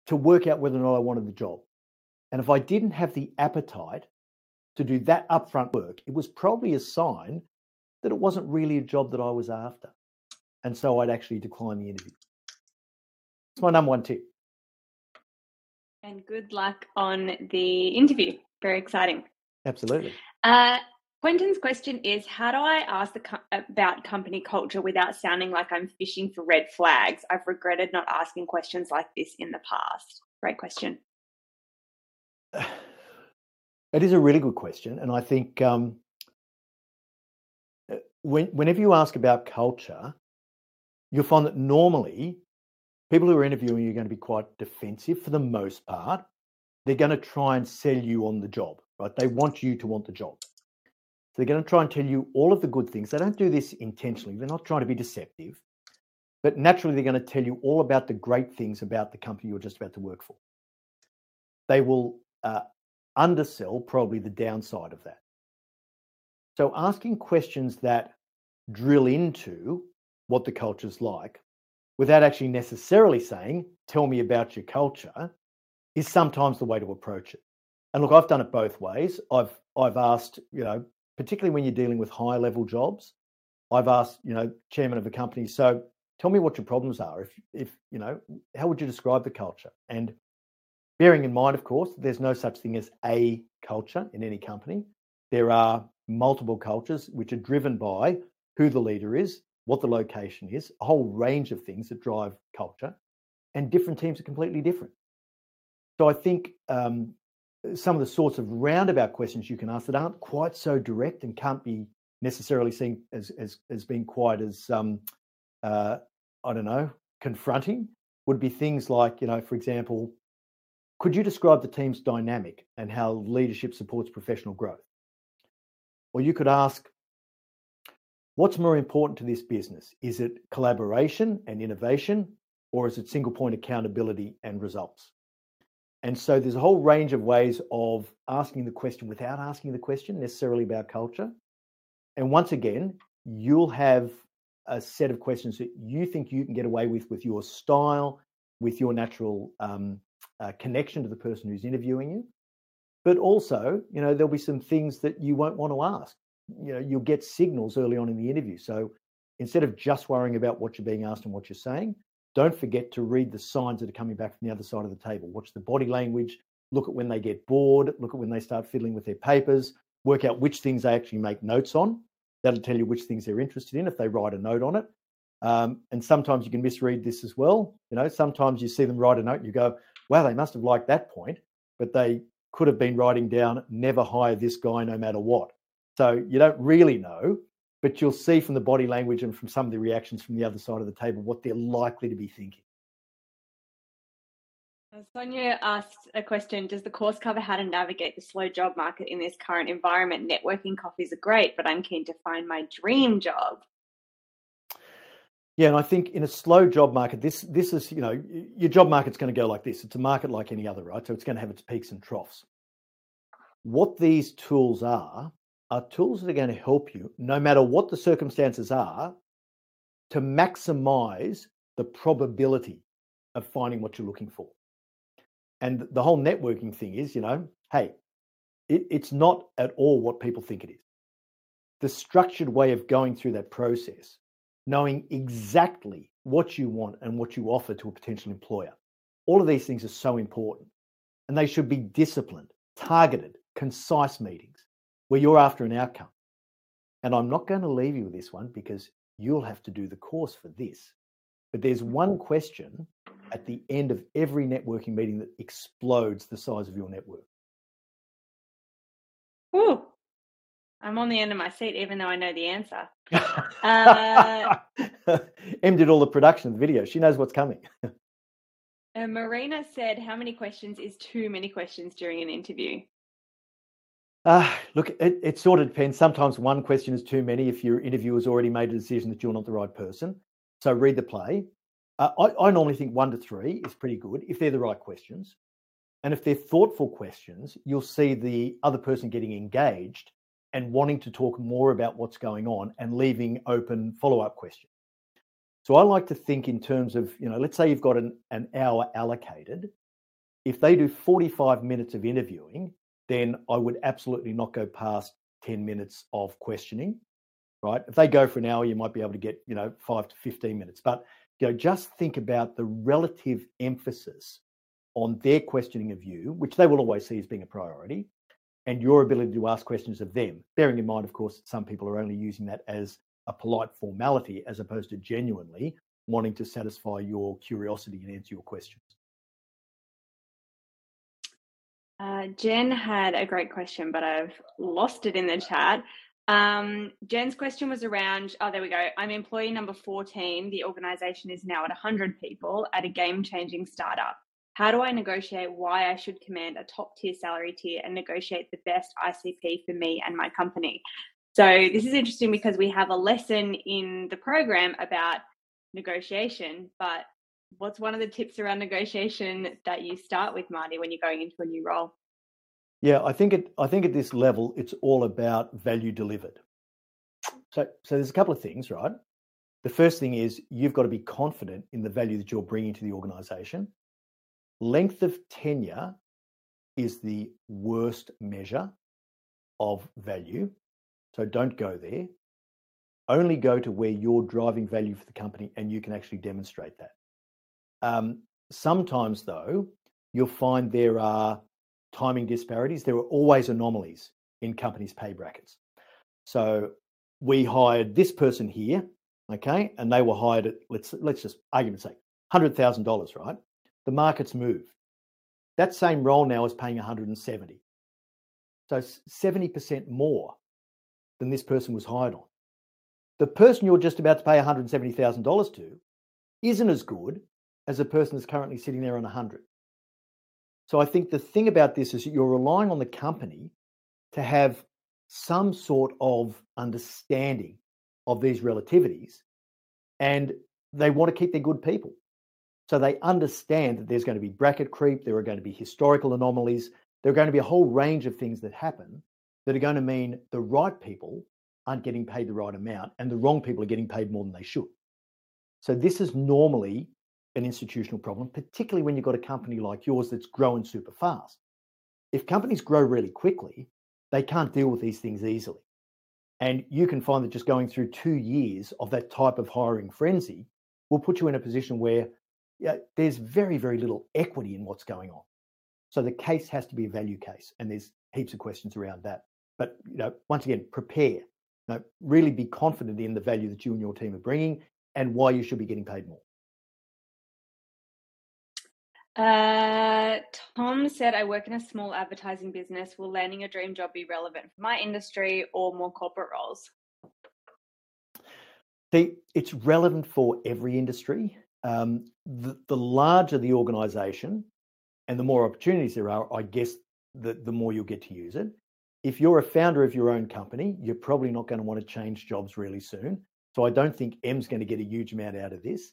to work out whether or not I wanted the job. And if I didn't have the appetite to do that upfront work, it was probably a sign that it wasn't really a job that I was after. And so I'd actually decline the interview. It's my number one tip. And good luck on the interview. Very exciting. Absolutely. Uh, Quentin's question is How do I ask co- about company culture without sounding like I'm fishing for red flags? I've regretted not asking questions like this in the past. Great question. [sighs] It is a really good question. And I think um, uh, when, whenever you ask about culture, you'll find that normally people who are interviewing you are going to be quite defensive for the most part. They're going to try and sell you on the job, right? They want you to want the job. So they're going to try and tell you all of the good things. They don't do this intentionally, they're not trying to be deceptive, but naturally, they're going to tell you all about the great things about the company you're just about to work for. They will uh, undersell probably the downside of that. So asking questions that drill into what the culture's like without actually necessarily saying, tell me about your culture, is sometimes the way to approach it. And look, I've done it both ways. I've I've asked, you know, particularly when you're dealing with high level jobs, I've asked, you know, chairman of a company, so tell me what your problems are. If if you know, how would you describe the culture? And bearing in mind, of course, there's no such thing as a culture in any company. There are multiple cultures which are driven by who the leader is, what the location is, a whole range of things that drive culture, and different teams are completely different. So I think um, some of the sorts of roundabout questions you can ask that aren't quite so direct and can't be necessarily seen as as, as being quite as um, uh, I don't know confronting would be things like you know for example could you describe the team's dynamic and how leadership supports professional growth or you could ask What's more important to this business? Is it collaboration and innovation, or is it single point accountability and results? And so there's a whole range of ways of asking the question without asking the question necessarily about culture. And once again, you'll have a set of questions that you think you can get away with with your style, with your natural um, uh, connection to the person who's interviewing you. But also, you know, there'll be some things that you won't want to ask you know you'll get signals early on in the interview so instead of just worrying about what you're being asked and what you're saying don't forget to read the signs that are coming back from the other side of the table. Watch the body language. Look at when they get bored. Look at when they start fiddling with their papers. Work out which things they actually make notes on. That'll tell you which things they're interested in if they write a note on it. Um, and sometimes you can misread this as well. You know sometimes you see them write a note and you go wow they must have liked that point but they could have been writing down never hire this guy no matter what. So you don't really know, but you'll see from the body language and from some of the reactions from the other side of the table what they're likely to be thinking. Uh, Sonia asked a question Does the course cover how to navigate the slow job market in this current environment? Networking coffees are great, but I'm keen to find my dream job. Yeah, and I think in a slow job market, this this is you know your job market's going to go like this. It's a market like any other, right? So it's going to have its peaks and troughs. What these tools are are tools that are going to help you, no matter what the circumstances are, to maximize the probability of finding what you're looking for. And the whole networking thing is, you know, hey, it, it's not at all what people think it is. The structured way of going through that process, knowing exactly what you want and what you offer to a potential employer, all of these things are so important. And they should be disciplined, targeted, concise meetings where you're after an outcome. And I'm not going to leave you with this one because you'll have to do the course for this. But there's one question at the end of every networking meeting that explodes the size of your network. Ooh, I'm on the end of my seat, even though I know the answer. Uh, [laughs] em did all the production of the video. She knows what's coming. [laughs] uh, Marina said, How many questions is too many questions during an interview? Uh, look, it, it sort of depends. Sometimes one question is too many if your interviewer's already made a decision that you're not the right person. So read the play. Uh, I, I normally think one to three is pretty good if they're the right questions. And if they're thoughtful questions, you'll see the other person getting engaged and wanting to talk more about what's going on and leaving open follow up questions. So I like to think in terms of, you know, let's say you've got an, an hour allocated. If they do 45 minutes of interviewing, then I would absolutely not go past 10 minutes of questioning, right? If they go for an hour, you might be able to get, you know, five to 15 minutes. But, you know, just think about the relative emphasis on their questioning of you, which they will always see as being a priority, and your ability to ask questions of them. Bearing in mind, of course, some people are only using that as a polite formality as opposed to genuinely wanting to satisfy your curiosity and answer your questions. Uh, Jen had a great question, but I've lost it in the chat. Um, Jen's question was around, oh, there we go. I'm employee number 14. The organization is now at 100 people at a game changing startup. How do I negotiate why I should command a top tier salary tier and negotiate the best ICP for me and my company? So, this is interesting because we have a lesson in the program about negotiation, but what's one of the tips around negotiation that you start with, Marty, when you're going into a new role? Yeah, I think it. I think at this level, it's all about value delivered. So, so there's a couple of things, right? The first thing is you've got to be confident in the value that you're bringing to the organization. Length of tenure is the worst measure of value. So don't go there. Only go to where you're driving value for the company and you can actually demonstrate that. Um, sometimes, though, you'll find there are timing disparities. There are always anomalies in companies' pay brackets. So we hired this person here, okay, and they were hired at let's let's just argument's sake, hundred thousand dollars, right? the market's moved. That same role now is paying 170. So 70% more than this person was hired on. The person you're just about to pay $170,000 to isn't as good as a person that's currently sitting there on 100. So I think the thing about this is that you're relying on the company to have some sort of understanding of these relativities and they want to keep their good people. So they understand that there's going to be bracket creep, there are going to be historical anomalies, there are going to be a whole range of things that happen that are going to mean the right people aren't getting paid the right amount and the wrong people are getting paid more than they should. So this is normally an institutional problem, particularly when you've got a company like yours that's growing super fast. If companies grow really quickly, they can't deal with these things easily. And you can find that just going through two years of that type of hiring frenzy will put you in a position where there's very, very little equity in what's going on. So the case has to be a value case, and there's heaps of questions around that. But you know, once again, prepare. You know, really be confident in the value that you and your team are bringing, and why you should be getting paid more. Uh, Tom said, I work in a small advertising business. Will landing a dream job be relevant for my industry or more corporate roles? See, it's relevant for every industry um, the, the larger the organization and the more opportunities there are, I guess the, the more you'll get to use it. If you're a founder of your own company, you're probably not going to want to change jobs really soon. So I don't think Em's going to get a huge amount out of this.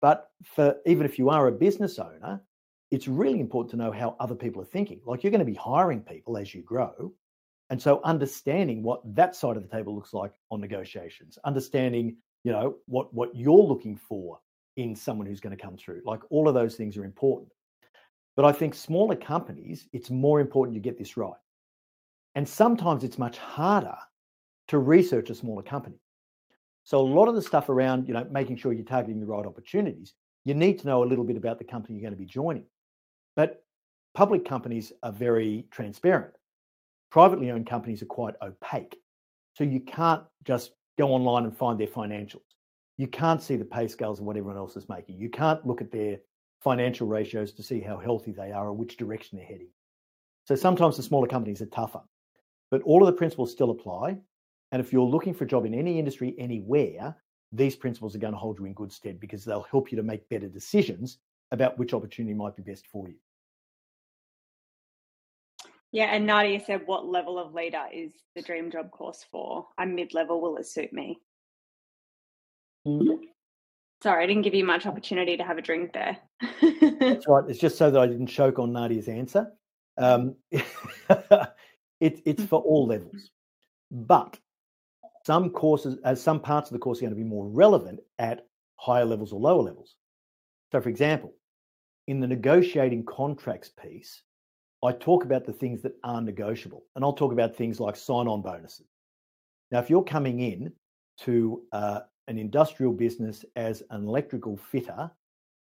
But for even if you are a business owner, it's really important to know how other people are thinking. Like you're going to be hiring people as you grow. And so understanding what that side of the table looks like on negotiations, understanding, you know, what what you're looking for in someone who's going to come through. Like all of those things are important. But I think smaller companies, it's more important you get this right. And sometimes it's much harder to research a smaller company. So a lot of the stuff around, you know, making sure you're targeting the right opportunities, you need to know a little bit about the company you're going to be joining. But public companies are very transparent. Privately owned companies are quite opaque. So you can't just go online and find their financials you can't see the pay scales of what everyone else is making. You can't look at their financial ratios to see how healthy they are or which direction they're heading. So sometimes the smaller companies are tougher, but all of the principles still apply. And if you're looking for a job in any industry, anywhere, these principles are going to hold you in good stead because they'll help you to make better decisions about which opportunity might be best for you. Yeah, and Nadia said, What level of leader is the dream job course for? I'm mid level, will it suit me? Mm-hmm. Sorry, I didn't give you much opportunity to have a drink there. That's right. It's just so that I didn't choke on Nadia's answer. Um, [laughs] it, it's for all levels, but some courses, as some parts of the course, are going to be more relevant at higher levels or lower levels. So, for example, in the negotiating contracts piece, I talk about the things that are negotiable. And I'll talk about things like sign on bonuses. Now, if you're coming in to uh, an industrial business as an electrical fitter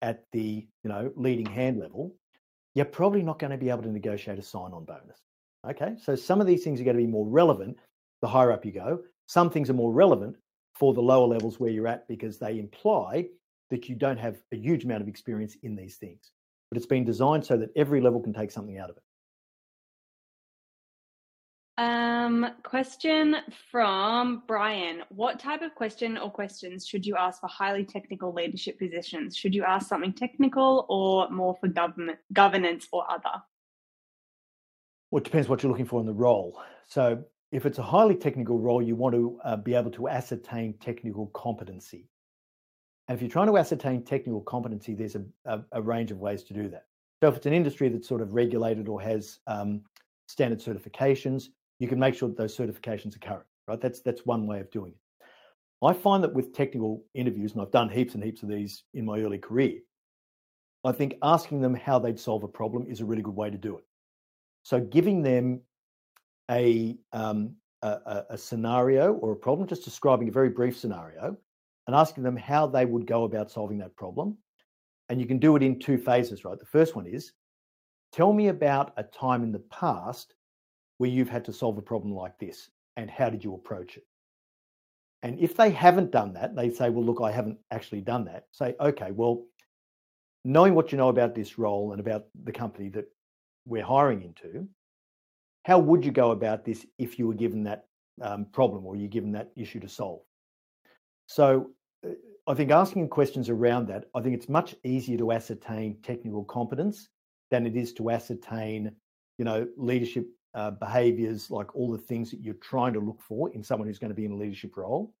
at the you know leading hand level, you're probably not going to be able to negotiate a sign on bonus. Okay, so some of these things are going to be more relevant the higher up you go. Some things are more relevant for the lower levels where you're at because they imply that you don't have a huge amount of experience in these things. But it's been designed so that every level can take something out of it. Um, question from Brian. What type of question or questions should you ask for highly technical leadership positions? Should you ask something technical or more for government governance or other? Well, it depends what you're looking for in the role. So if it's a highly technical role, you want to uh, be able to ascertain technical competency. And if you're trying to ascertain technical competency, there's a, a, a range of ways to do that. So if it's an industry that's sort of regulated or has um, standard certifications, you can make sure that those certifications are current, right? That's that's one way of doing it. I find that with technical interviews, and I've done heaps and heaps of these in my early career, I think asking them how they'd solve a problem is a really good way to do it. So giving them a, um, a, a scenario or a problem, just describing a very brief scenario, and asking them how they would go about solving that problem. And you can do it in two phases, right? The first one is tell me about a time in the past where you've had to solve a problem like this and how did you approach it? And if they haven't done that, they say, well, look, I haven't actually done that. Say, okay, well, knowing what you know about this role and about the company that we're hiring into, how would you go about this if you were given that um, problem or you're given that issue to solve? So uh, I think asking questions around that, I think it's much easier to ascertain technical competence than it is to ascertain, you know, leadership uh, behaviors, like all the things that you're trying to look for in someone who's going to be in a leadership role.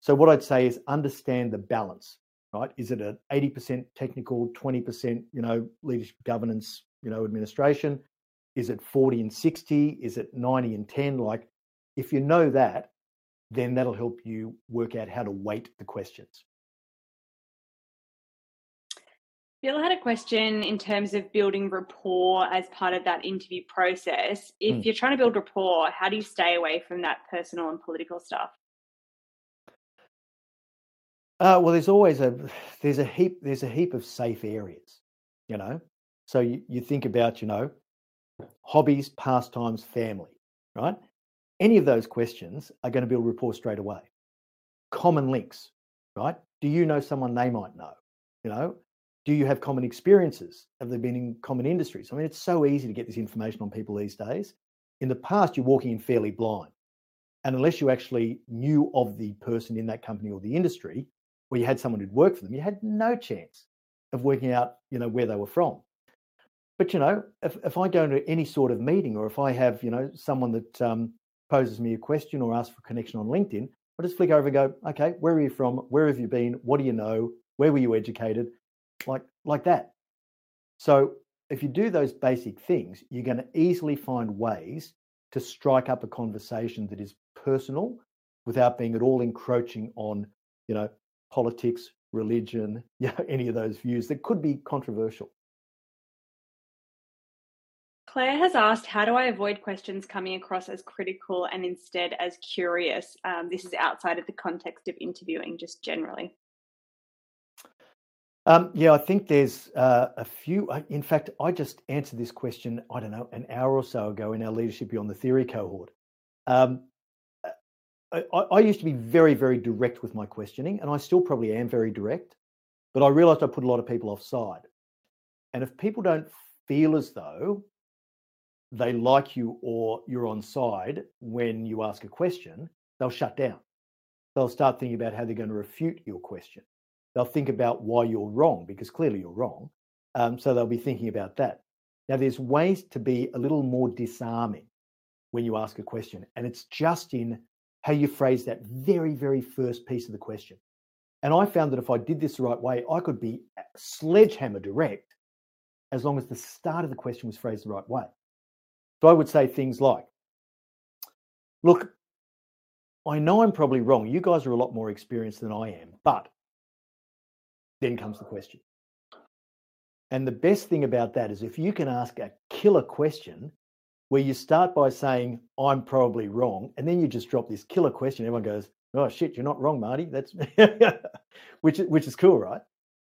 So what I'd say is understand the balance, right? Is it an 80% technical, 20%, you know, leadership governance, you know, administration? Is it 40 and 60? Is it 90 and 10? Like if you know that, then that'll help you work out how to weight the questions. Bill had a question in terms of building rapport as part of that interview process. If mm. you're trying to build rapport, how do you stay away from that personal and political stuff? Uh, well, there's always a there's a heap there's a heap of safe areas, you know. So you, you think about you know hobbies, pastimes, family, right? Any of those questions are going to build rapport straight away. Common links, right? Do you know someone they might know? You know, do you have common experiences? Have they been in common industries? I mean, it's so easy to get this information on people these days. In the past, you're walking in fairly blind. And unless you actually knew of the person in that company or the industry, or you had someone who'd worked for them, you had no chance of working out, you know, where they were from. But you know, if, if I go into any sort of meeting, or if I have, you know, someone that um, poses me a question or asks for a connection on LinkedIn, I just flick over and go, okay, where are you from? Where have you been? What do you know? Where were you educated? Like like that. So if you do those basic things, you're going to easily find ways to strike up a conversation that is personal without being at all encroaching on, you know, politics, religion, [laughs] you know, any of those views that could be controversial. Claire has asked, how do I avoid questions coming across as critical and instead as curious? Um, this is outside of the context of interviewing, just generally. Um, yeah, I think there's uh, a few. In fact, I just answered this question, I don't know, an hour or so ago in our Leadership Beyond the Theory cohort. Um, I, I, used to be very, very direct with my questioning, and I still probably am very direct, but I realized I put a lot of people offside. And if people don't feel as though they like you or you're on side when you ask a question, they'll shut down. They'll start thinking about how they're going to refute your question. They'll think about why you're wrong because clearly you're wrong. Um, so they'll be thinking about that. Now, there's ways to be a little more disarming when you ask a question, and it's just in how you phrase that very, very first piece of the question. And I found that if I did this the right way, I could be sledgehammer direct as long as the start of the question was phrased the right way. So I would say things like, look, I know I'm probably wrong. You guys are a lot more experienced than I am, but then comes the question. And the best thing about that is if you can ask a killer question where you start by saying, I'm probably wrong, and then you just drop this killer question, everyone goes, Oh shit, you're not wrong, Marty. That's [laughs] which which is cool, right?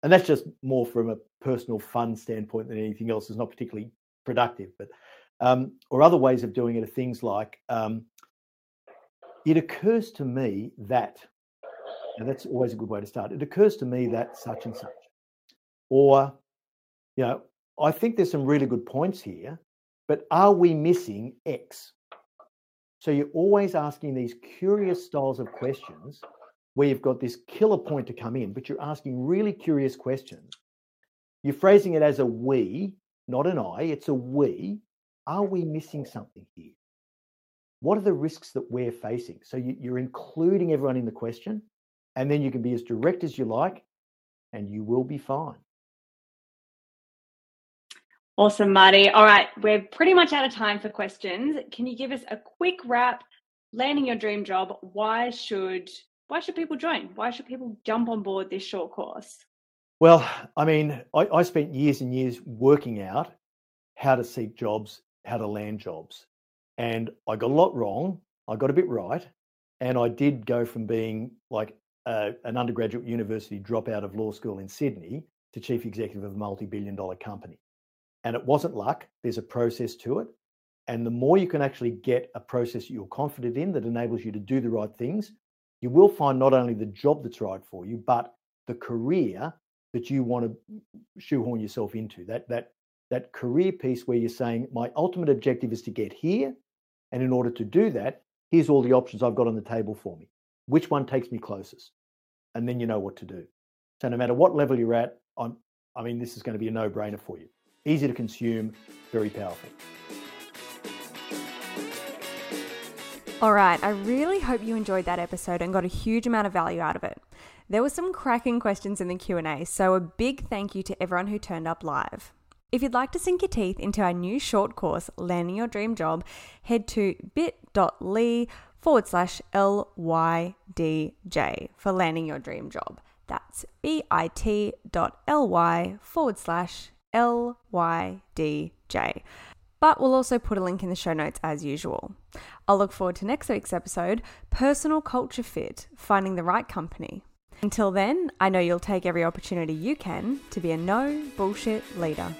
And that's just more from a personal fun standpoint than anything else. It's not particularly productive, but um, or other ways of doing it are things like um, it occurs to me that, and that's always a good way to start. It occurs to me that such and such, or you know, I think there's some really good points here, but are we missing X? So you're always asking these curious styles of questions where you've got this killer point to come in, but you're asking really curious questions. You're phrasing it as a we, not an I, it's a we. Are we missing something here? What are the risks that we're facing? So you, are including everyone in the question, and then you can be as direct as you like, and you will be fine. Awesome, Marty. All right, we're pretty much out of time for questions. Can you give us a quick wrap? Landing your dream job. Why should why should people join? Why should people jump on board this short course? Well, I mean, I, I spent years and years working out how to seek jobs, how to land jobs, and I got a lot wrong. I got a bit right, and I did go from being like a, an undergraduate university dropout of law school in Sydney to chief executive of a multi-billion dollar company. And it wasn't luck, there's a process to it. And the more you can actually get a process you're confident in that enables you to do the right things, you will find not only the job that's right for you, but the career that you want to shoehorn yourself into. That that that career piece where you're saying, my ultimate objective is to get here. And in order to do that, here's all the options I've got on the table for me. Which one takes me closest? And then you know what to do. So no matter what level you're at, I'm, I mean, this is going to be a no-brainer for you easy to consume, very powerful. All right, I really hope you enjoyed that episode and got a huge amount of value out of it. There were some cracking questions in the Q&A, so a big thank you to everyone who turned up live. If you'd like to sink your teeth into our new short course, Landing Your Dream Job, head to bit.ly forward slash LYDJ for Landing Your Dream Job. That's bit.ly forward slash LYDJ. But we'll also put a link in the show notes as usual. I'll look forward to next week's episode Personal Culture Fit Finding the Right Company. Until then, I know you'll take every opportunity you can to be a no bullshit leader.